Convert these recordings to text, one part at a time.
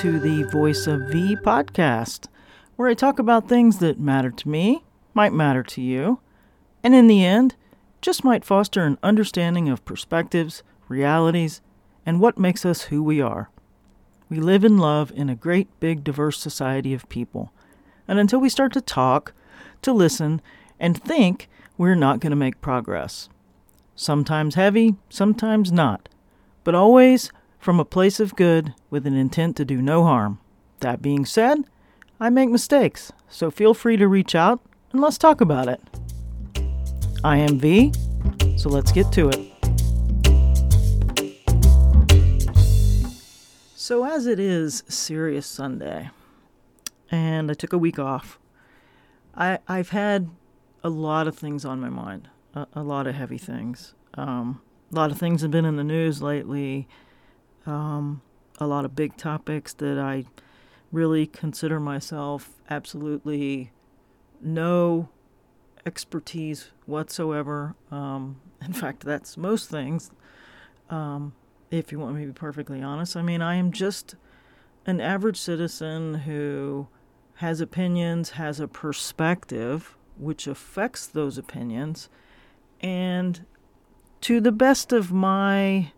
to the Voice of V podcast, where I talk about things that matter to me, might matter to you, and in the end, just might foster an understanding of perspectives, realities, and what makes us who we are. We live and love in a great, big, diverse society of people. And until we start to talk, to listen, and think, we're not going to make progress. Sometimes heavy, sometimes not, but always from a place of good with an intent to do no harm. That being said, I make mistakes, so feel free to reach out and let's talk about it. I am V, so let's get to it. So, as it is Serious Sunday, and I took a week off, I, I've had a lot of things on my mind, a, a lot of heavy things. Um, a lot of things have been in the news lately, um, a lot of big topics that I really consider myself absolutely no expertise whatsoever. Um, in fact, that's most things. Um, if you want me to be perfectly honest, I mean, I am just an average citizen who has opinions, has a perspective which affects those opinions, and to the best of my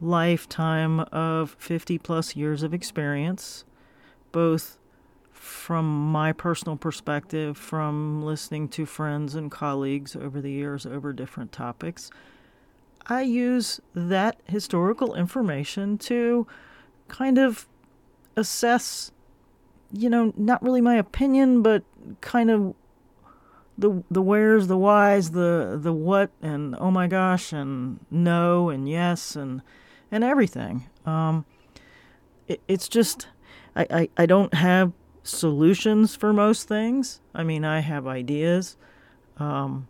lifetime of 50 plus years of experience, both from my personal perspective, from listening to friends and colleagues over the years over different topics, I use that historical information to kind of assess, you know, not really my opinion, but kind of the the where's, the why's, the the what, and oh my gosh, and no, and yes, and and everything. Um, it, it's just I, I I don't have solutions for most things. I mean, I have ideas. Um,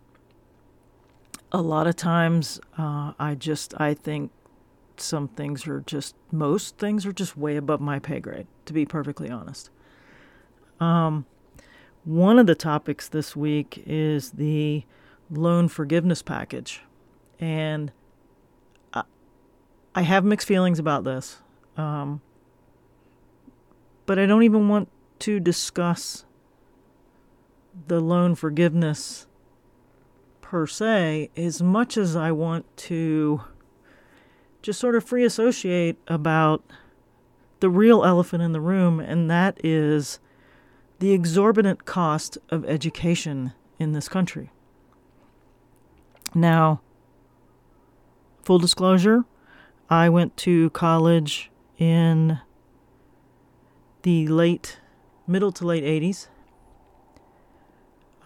a lot of times, uh, I just I think some things are just most things are just way above my pay grade. To be perfectly honest. Um, one of the topics this week is the loan forgiveness package. And I have mixed feelings about this. Um, but I don't even want to discuss the loan forgiveness per se as much as I want to just sort of free associate about the real elephant in the room, and that is the exorbitant cost of education in this country. Now, full disclosure, I went to college in the late, middle to late 80s.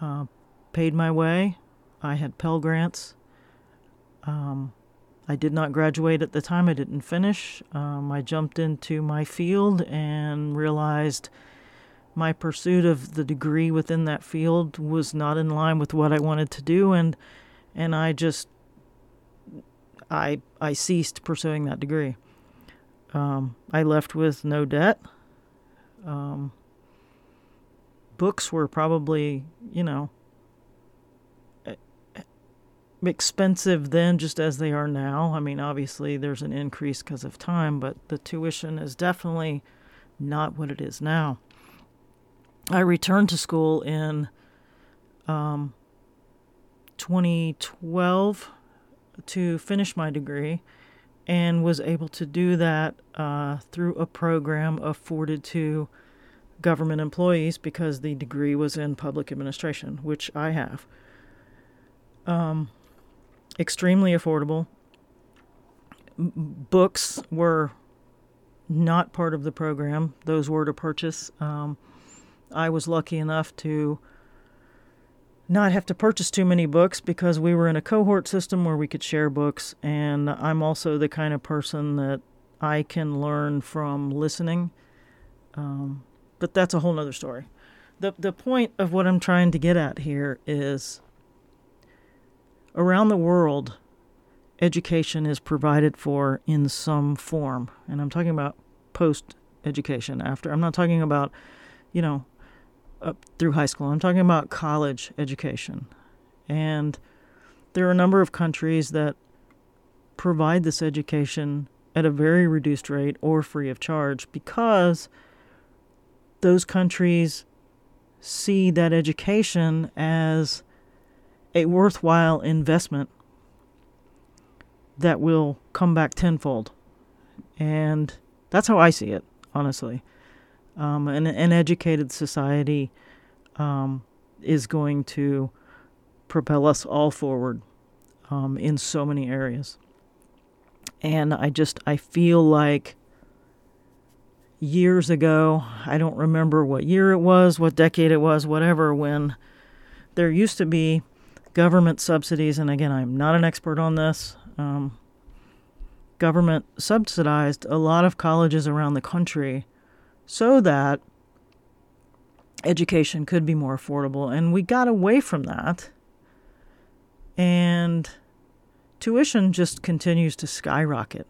Uh, paid my way. I had Pell Grants. Um, I did not graduate at the time. I didn't finish. Um, I jumped into my field and realized my pursuit of the degree within that field was not in line with what I wanted to do and and I just I I ceased pursuing that degree. Um, I left with no debt. Um, books were probably, you know, expensive then just as they are now. I mean, obviously there's an increase because of time, but the tuition is definitely not what it is now. I returned to school in um, 2012 to finish my degree and was able to do that uh, through a program afforded to government employees because the degree was in public administration, which I have. Um, extremely affordable. Books were not part of the program, those were to purchase. Um, I was lucky enough to not have to purchase too many books because we were in a cohort system where we could share books. And I'm also the kind of person that I can learn from listening. Um, but that's a whole nother story. The, the point of what I'm trying to get at here is around the world, education is provided for in some form. And I'm talking about post education after. I'm not talking about, you know, up through high school. I'm talking about college education. And there are a number of countries that provide this education at a very reduced rate or free of charge because those countries see that education as a worthwhile investment that will come back tenfold. And that's how I see it, honestly. Um, an, an educated society um, is going to propel us all forward um, in so many areas. And I just, I feel like years ago, I don't remember what year it was, what decade it was, whatever, when there used to be government subsidies. And again, I'm not an expert on this. Um, government subsidized a lot of colleges around the country so that education could be more affordable. And we got away from that. And tuition just continues to skyrocket.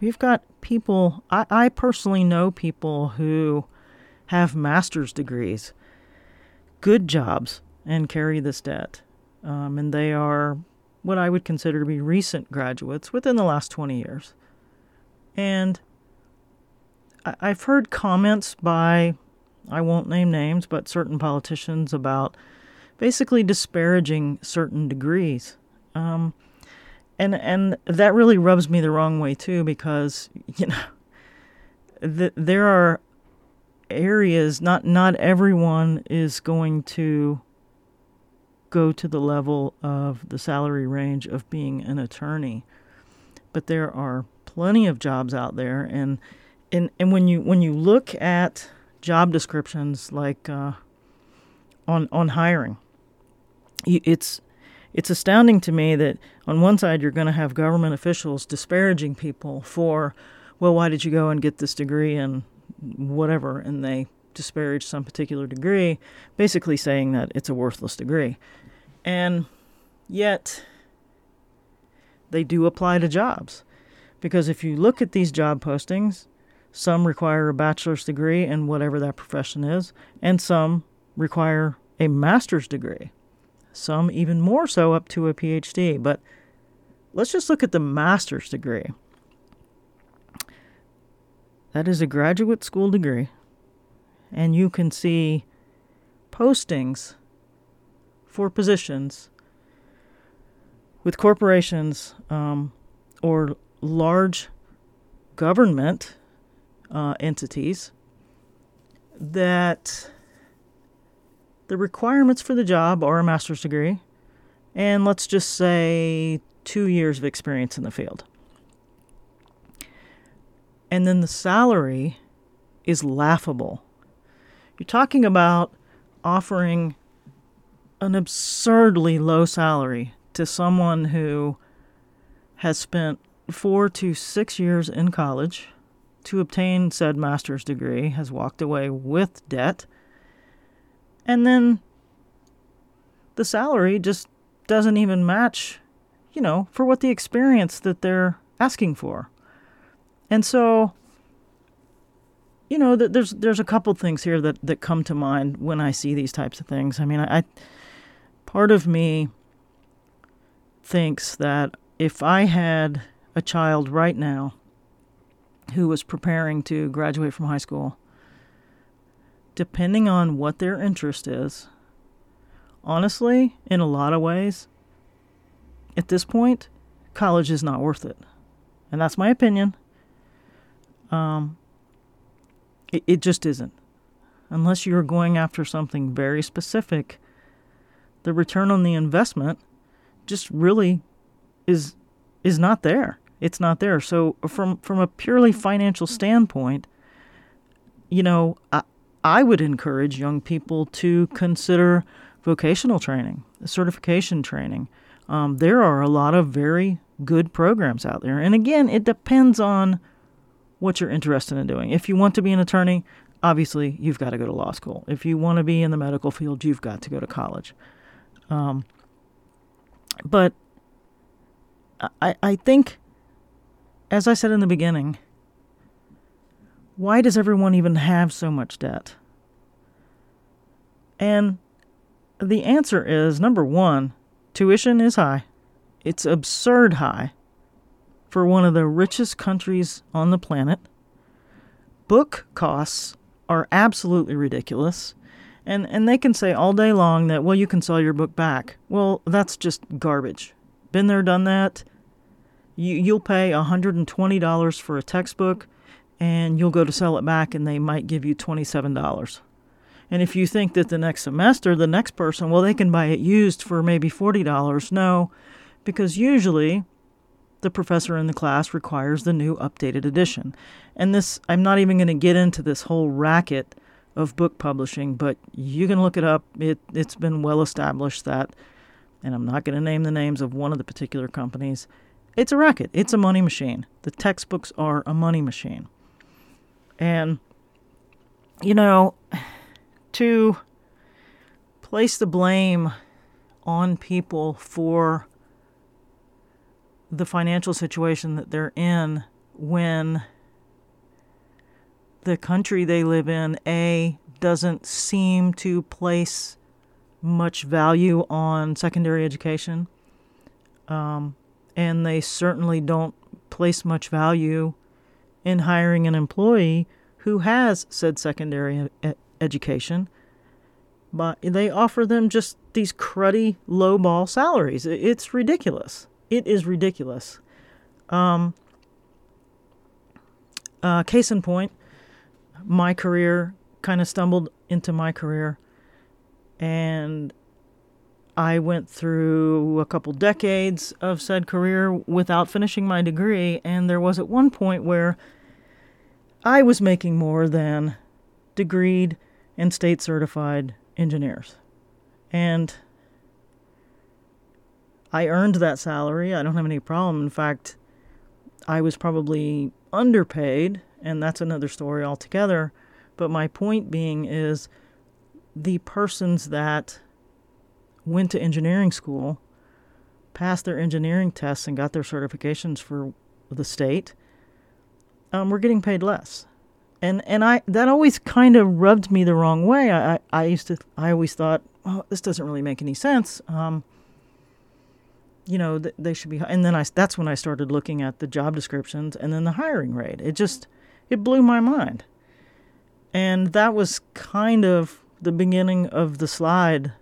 We've got people, I, I personally know people who have master's degrees, good jobs, and carry this debt. Um, and they are what I would consider to be recent graduates within the last 20 years. And I've heard comments by, I won't name names, but certain politicians about basically disparaging certain degrees. Um, and and that really rubs me the wrong way too because you know th- there are areas not not everyone is going to go to the level of the salary range of being an attorney but there are plenty of jobs out there and and and when you when you look at job descriptions like uh, on on hiring it's it's astounding to me that on one side you're going to have government officials disparaging people for, well, why did you go and get this degree and whatever, and they disparage some particular degree, basically saying that it's a worthless degree. And yet, they do apply to jobs. Because if you look at these job postings, some require a bachelor's degree in whatever that profession is, and some require a master's degree some even more so up to a PhD. But let's just look at the master's degree. That is a graduate school degree, and you can see postings for positions with corporations um, or large government uh, entities that the requirements for the job are a master's degree, and let's just say two years of experience in the field. And then the salary is laughable. You're talking about offering an absurdly low salary to someone who has spent four to six years in college to obtain said master's degree, has walked away with debt, and then the salary just doesn't even match, you know, for what the experience that they're asking for. And so, you know, there's there's a couple things here that that come to mind when I see these types of things. I mean, I, I part of me thinks that if I had a child right now who was preparing to graduate from high school depending on what their interest is, honestly, in a lot of ways, at this point, college is not worth it. And that's my opinion. Um, it, it just isn't. Unless you're going after something very specific, the return on the investment just really is is not there. It's not there. So from from a purely financial standpoint, you know, I, I would encourage young people to consider vocational training, certification training. Um, there are a lot of very good programs out there. And again, it depends on what you're interested in doing. If you want to be an attorney, obviously you've got to go to law school. If you want to be in the medical field, you've got to go to college. Um, but I, I think, as I said in the beginning, why does everyone even have so much debt? And the answer is number one, tuition is high. It's absurd high. for one of the richest countries on the planet. Book costs are absolutely ridiculous. And, and they can say all day long that, well, you can sell your book back. Well, that's just garbage. Been there, done that. You, you'll pay $120 for a textbook and you'll go to sell it back and they might give you $27. And if you think that the next semester, the next person, well, they can buy it used for maybe $40, no, because usually the professor in the class requires the new updated edition. And this, I'm not even going to get into this whole racket of book publishing, but you can look it up. It, it's been well established that, and I'm not going to name the names of one of the particular companies. It's a racket, it's a money machine. The textbooks are a money machine. And, you know, to place the blame on people for the financial situation that they're in when the country they live in, A, doesn't seem to place much value on secondary education. Um, and they certainly don't place much value in hiring an employee who has said secondary education, but they offer them just these cruddy lowball salaries. It's ridiculous. It is ridiculous. Um, uh, case in point, my career kind of stumbled into my career, and I went through a couple decades of said career without finishing my degree, and there was at one point where I was making more than degreed and state certified engineers. And I earned that salary. I don't have any problem. In fact, I was probably underpaid, and that's another story altogether. But my point being is the persons that went to engineering school, passed their engineering tests, and got their certifications for the state, um, were getting paid less and and I that always kind of rubbed me the wrong way. I, I, used to I always thought, oh, this doesn't really make any sense. Um, you know, th- they should be. And then I that's when I started looking at the job descriptions and then the hiring rate. It just it blew my mind, and that was kind of the beginning of the slide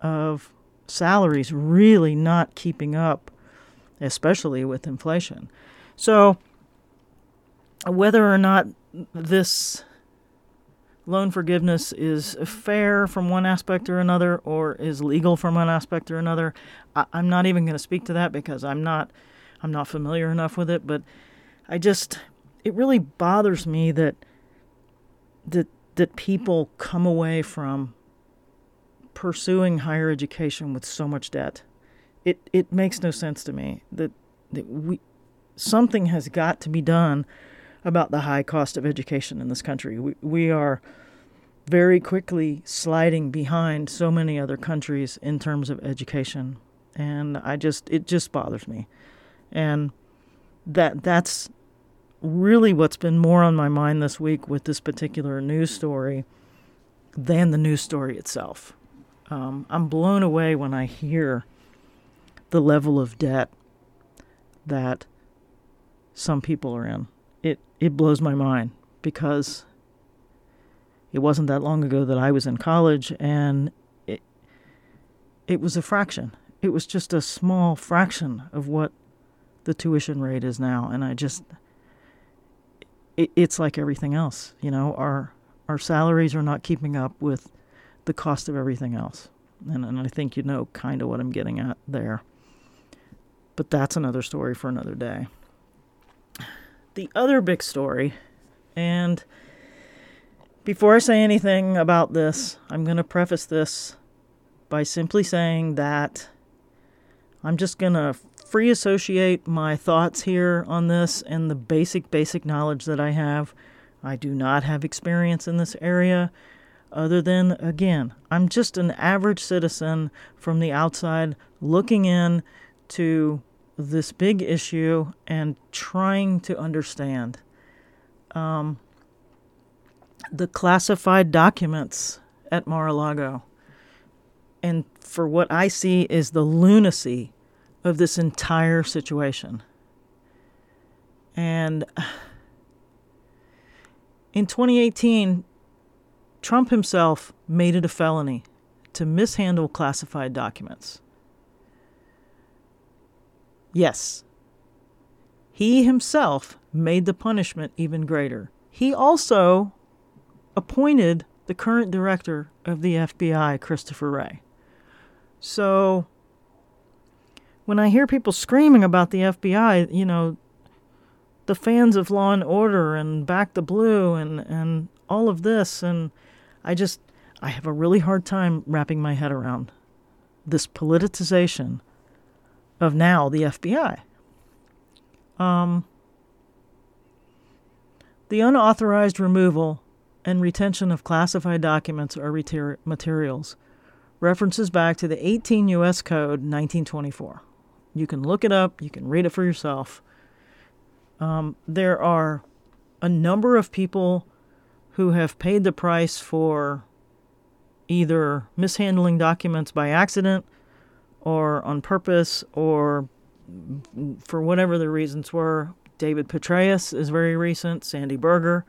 of salaries really not keeping up, especially with inflation. So whether or not this loan forgiveness is fair from one aspect or another or is legal from one aspect or another I, am not even going to speak to that because i'm not i'm not familiar enough with it but i just it really bothers me that that that people come away from pursuing higher education with so much debt it it makes no sense to me that that we something has got to be done about the high cost of education in this country. We, we are very quickly sliding behind so many other countries in terms of education. And I just, it just bothers me. And that, that's really what's been more on my mind this week with this particular news story than the news story itself. Um, I'm blown away when I hear the level of debt that some people are in it it blows my mind because it wasn't that long ago that I was in college and it it was a fraction. It was just a small fraction of what the tuition rate is now and I just it, it's like everything else, you know, our our salaries are not keeping up with the cost of everything else. And, and I think you know kind of what I'm getting at there. But that's another story for another day the other big story, and before I say anything about this, I'm going to preface this by simply saying that I'm just going to free associate my thoughts here on this and the basic, basic knowledge that I have. I do not have experience in this area, other than, again, I'm just an average citizen from the outside looking in to this big issue and trying to understand um, the classified documents at Mar a Lago. And for what I see is the lunacy of this entire situation. And in 2018, Trump himself made it a felony to mishandle classified documents. Yes, he himself made the punishment even greater. He also appointed the current director of the FBI, Christopher Wray. So when I hear people screaming about the FBI, you know, the fans of Law and Order and Back the Blue and, and all of this, and I just, I have a really hard time wrapping my head around this politicization of now the FBI. Um, the unauthorized removal and retention of classified documents or materials references back to the 18 U.S. Code 1924. You can look it up, you can read it for yourself. Um, there are a number of people who have paid the price for either mishandling documents by accident or on purpose or for whatever the reasons were. David Petraeus is very recent, Sandy Berger,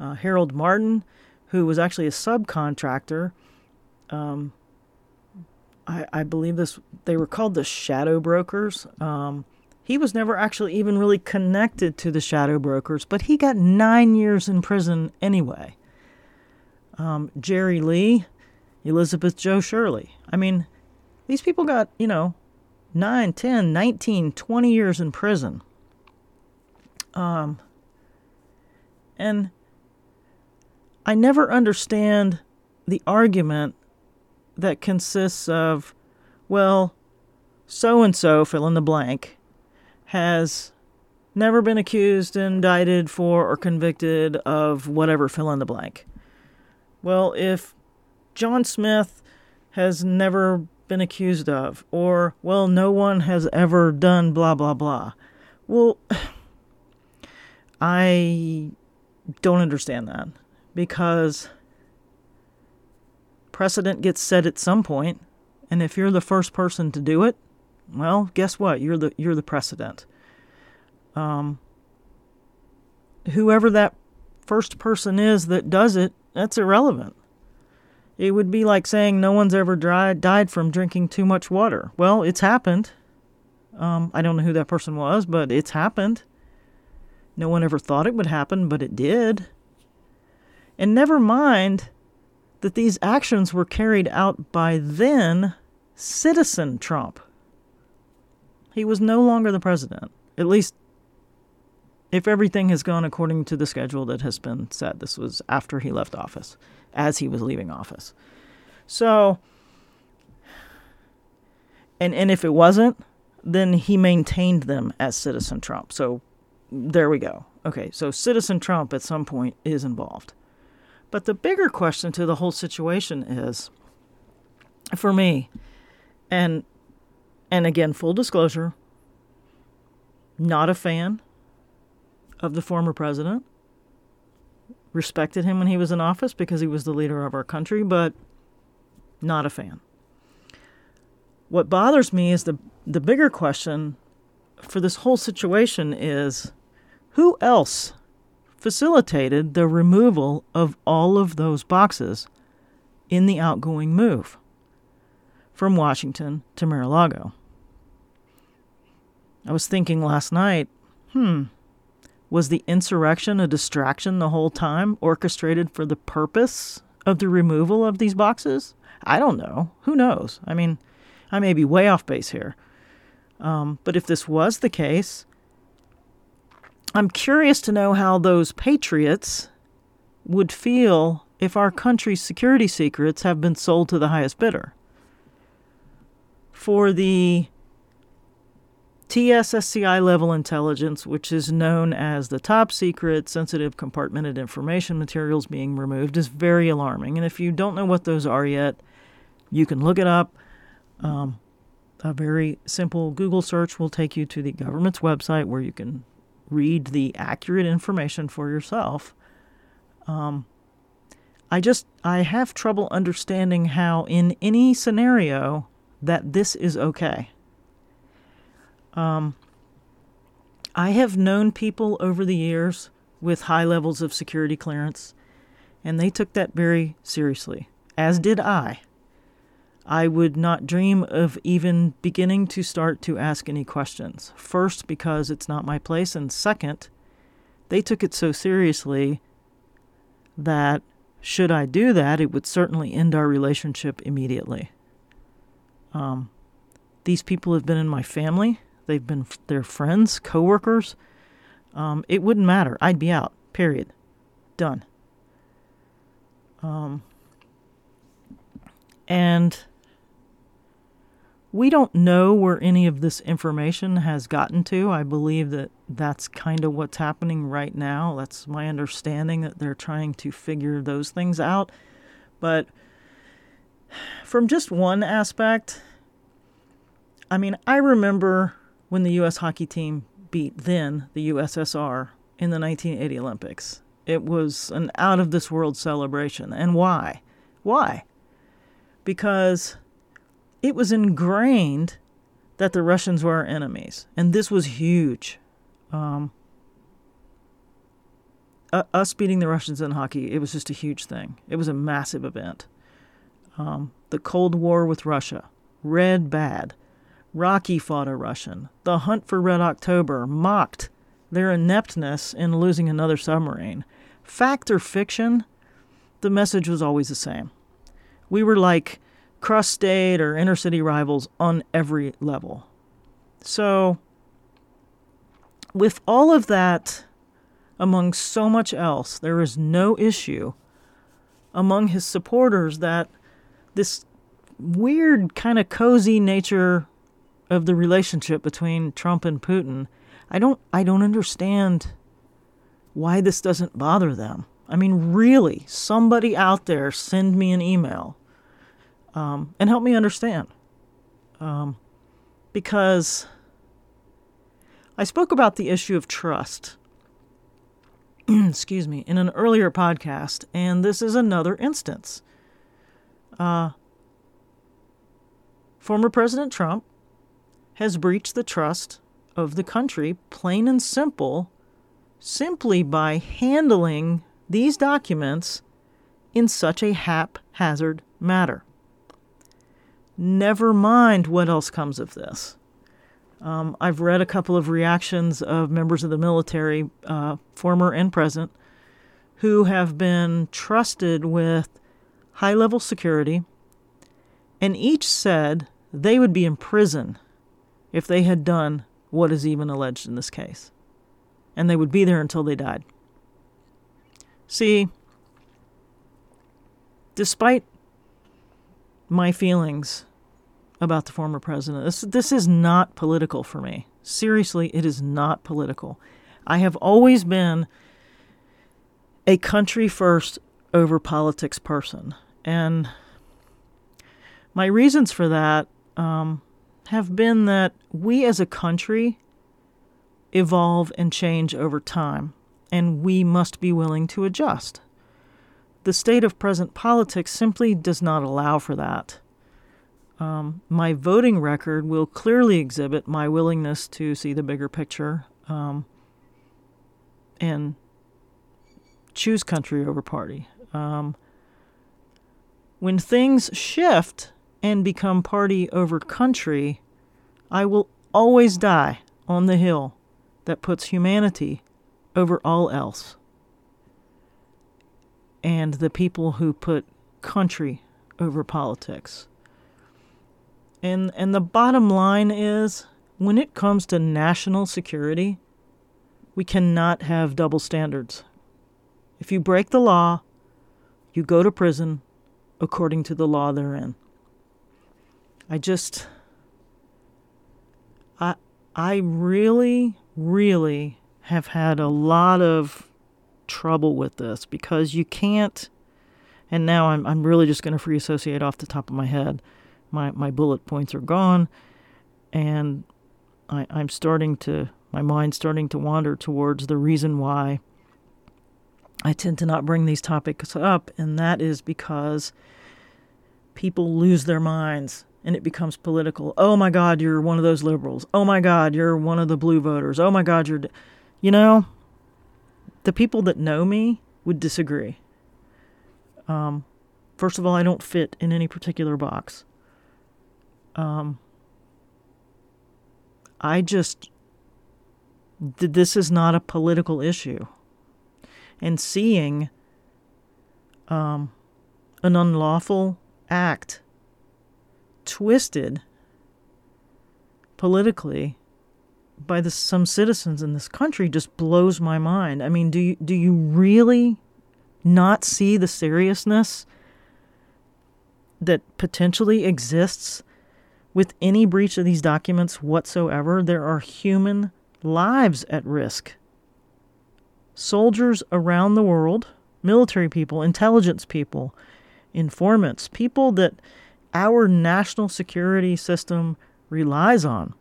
uh, Harold Martin, who was actually a subcontractor. Um, I, I, believe this they were called the shadow brokers. Um, he was never actually even really connected to the shadow brokers, but he got nine years in prison anyway. Um, Jerry Lee, Elizabeth Jo Shirley. I mean, these people got, you know, 9, 10, 19, 20 years in prison. Um, and I never understand the argument that consists of, well, so and so, fill in the blank, has never been accused, indicted for, or convicted of whatever, fill in the blank. Well, if John Smith has never been accused of, or, well, no one has ever done blah, blah, blah. Well, I don't understand that because precedent gets set at some point, and if you're the first person to do it, well, guess what? You're the you're the precedent. Um, whoever that first person is that does it, that's irrelevant. It would be like saying no one's ever died died from drinking too much water. Well, it's happened. Um, I don't know who that person was, but it's happened. No one ever thought it would happen, but it did. And never mind that these actions were carried out by then citizen Trump. He was no longer the president, at least if everything has gone according to the schedule that has been set. This was after he left office, as he was leaving office. So, and, and if it wasn't, then he maintained them as Citizen Trump. So there we go. Okay, so Citizen Trump at some point is involved. But the bigger question to the whole situation is for me, and and again, full disclosure, not a fan of the former president. Respected him when he was in office because he was the leader of our country, but not a fan. What bothers me is the the bigger question for this whole situation is who else facilitated the removal of all of those boxes in the outgoing move from Washington to Mar a Lago? I was thinking last night, hmm, was the insurrection a distraction the whole time, orchestrated for the purpose of the removal of these boxes? I don't know. Who knows? I mean, I may be way off base here. Um, but if this was the case, I'm curious to know how those patriots would feel if our country's security secrets have been sold to the highest bidder. For the TSSCI level intelligence, which is known as the top secret sensitive compartmented information materials being removed, is very alarming. And if you don't know what those are yet, you can look it up. Um, a very simple Google search will take you to the government's website where you can read the accurate information for yourself. Um, I just I have trouble understanding how in any scenario that this is okay. Um, I have known people over the years with high levels of security clearance, and they took that very seriously, as did I. I would not dream of even beginning to start to ask any questions. First, because it's not my place, and second, they took it so seriously that should I do that, it would certainly end our relationship immediately. Um, these people have been in my family. They've been their friends, coworkers. Um, it wouldn't matter. I'd be out. Period. Done. Um, and we don't know where any of this information has gotten to. I believe that that's kind of what's happening right now. That's my understanding that they're trying to figure those things out. But from just one aspect, I mean, I remember when the U.S. hockey team beat then the USSR in the 1980 Olympics. It was an out of this world celebration. And why? Why? Because it was ingrained that the Russians were our enemies, and this was huge. Um, uh, us beating the Russians in hockey, it was just a huge thing. It was a massive event. Um, the Cold War with Russia, red bad. Rocky fought a Russian. The hunt for Red October mocked their ineptness in losing another submarine. Fact or fiction, the message was always the same. We were like cross state or inner city rivals on every level. So, with all of that, among so much else, there is no issue among his supporters that this weird, kind of cozy nature of the relationship between Trump and Putin. I don't I don't understand why this doesn't bother them. I mean, really, somebody out there send me an email um, and help me understand. Um, because I spoke about the issue of trust, excuse me, in an earlier podcast, and this is another instance. Uh, former President Trump has breached the trust of the country, plain and simple, simply by handling these documents in such a haphazard matter. Never mind what else comes of this. Um, I've read a couple of reactions of members of the military, uh, former and present, who have been trusted with high level security, and each said they would be in prison if they had done what is even alleged in this case. And they would be there until they died. See, despite my feelings about the former president. This, this is not political for me. Seriously, it is not political. I have always been a country first over politics person. And my reasons for that um, have been that we as a country evolve and change over time, and we must be willing to adjust. The state of present politics simply does not allow for that. Um, my voting record will clearly exhibit my willingness to see the bigger picture um, and choose country over party. Um, when things shift and become party over country, I will always die on the hill that puts humanity over all else. And the people who put country over politics. And and the bottom line is when it comes to national security, we cannot have double standards. If you break the law, you go to prison according to the law they're in. I just I I really really have had a lot of trouble with this because you can't and now I'm I'm really just going to free associate off the top of my head. My, my bullet points are gone and I, I'm starting to my mind's starting to wander towards the reason why I tend to not bring these topics up, and that is because people lose their minds and it becomes political. Oh my God, you're one of those liberals. Oh my God, you're one of the blue voters. Oh my God, you're. D-. You know, the people that know me would disagree. Um, first of all, I don't fit in any particular box. Um, I just. This is not a political issue. And seeing um, an unlawful act twisted politically by the, some citizens in this country just blows my mind. I mean, do you, do you really not see the seriousness that potentially exists with any breach of these documents whatsoever? There are human lives at risk. Soldiers around the world, military people, intelligence people, informants, people that our national security system relies on.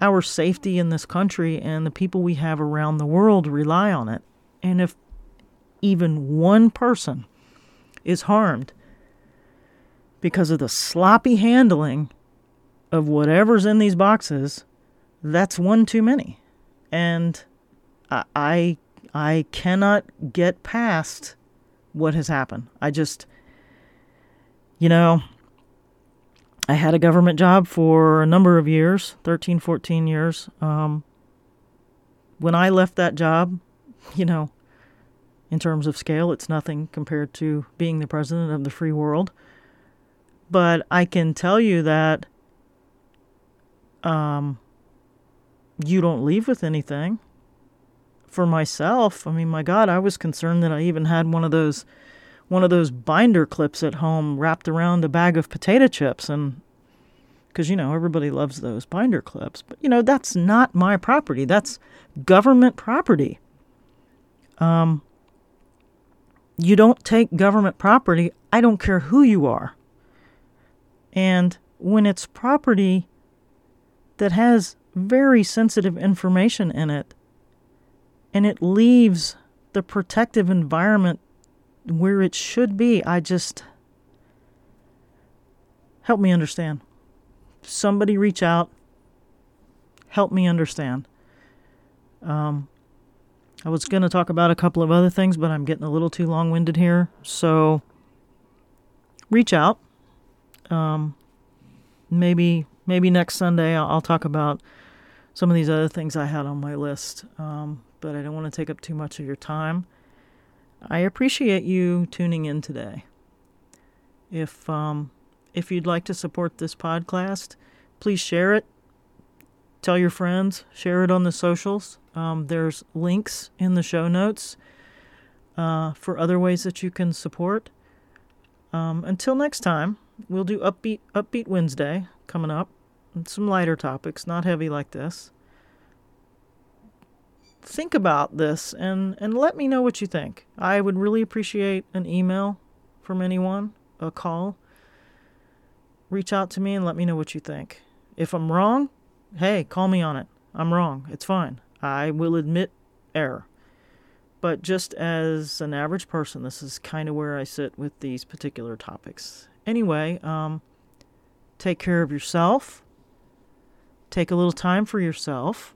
Our safety in this country and the people we have around the world rely on it. And if even one person is harmed because of the sloppy handling of whatever's in these boxes, that's one too many. And I I cannot get past what has happened. I just you know, I had a government job for a number of years 13, 14 years. Um, when I left that job, you know, in terms of scale, it's nothing compared to being the president of the free world. But I can tell you that um, you don't leave with anything. For myself, I mean, my God, I was concerned that I even had one of those one of those binder clips at home wrapped around a bag of potato chips and because you know everybody loves those binder clips. But you know that's not my property. That's government property. Um you don't take government property i don't care who you are. And when it's property that has very sensitive information in it and it leaves the protective environment where it should be. I just help me understand. Somebody reach out. Help me understand. Um, I was going to talk about a couple of other things, but I'm getting a little too long winded here. So reach out. Um, maybe maybe next Sunday I'll, I'll, talk about some of these other things I had on my list. Um, but I don't want to take up too much of your time. I appreciate you tuning in today. If um, if you'd like to support this podcast, please share it. Tell your friends. Share it on the socials. Um, there's links in the show notes uh, for other ways that you can support. Um, until next time, we'll do upbeat upbeat Wednesday coming up. Some lighter topics, not heavy like this think about this and, and let me know what you think. I would really appreciate an email from anyone, a call. Reach out to me and let me know what you think. If I'm wrong, hey, call me on it. I'm wrong. It's fine. I will admit error. But just as an average person, this is kind of where I sit with these particular topics. Anyway, um, take care of yourself. Take a little time for yourself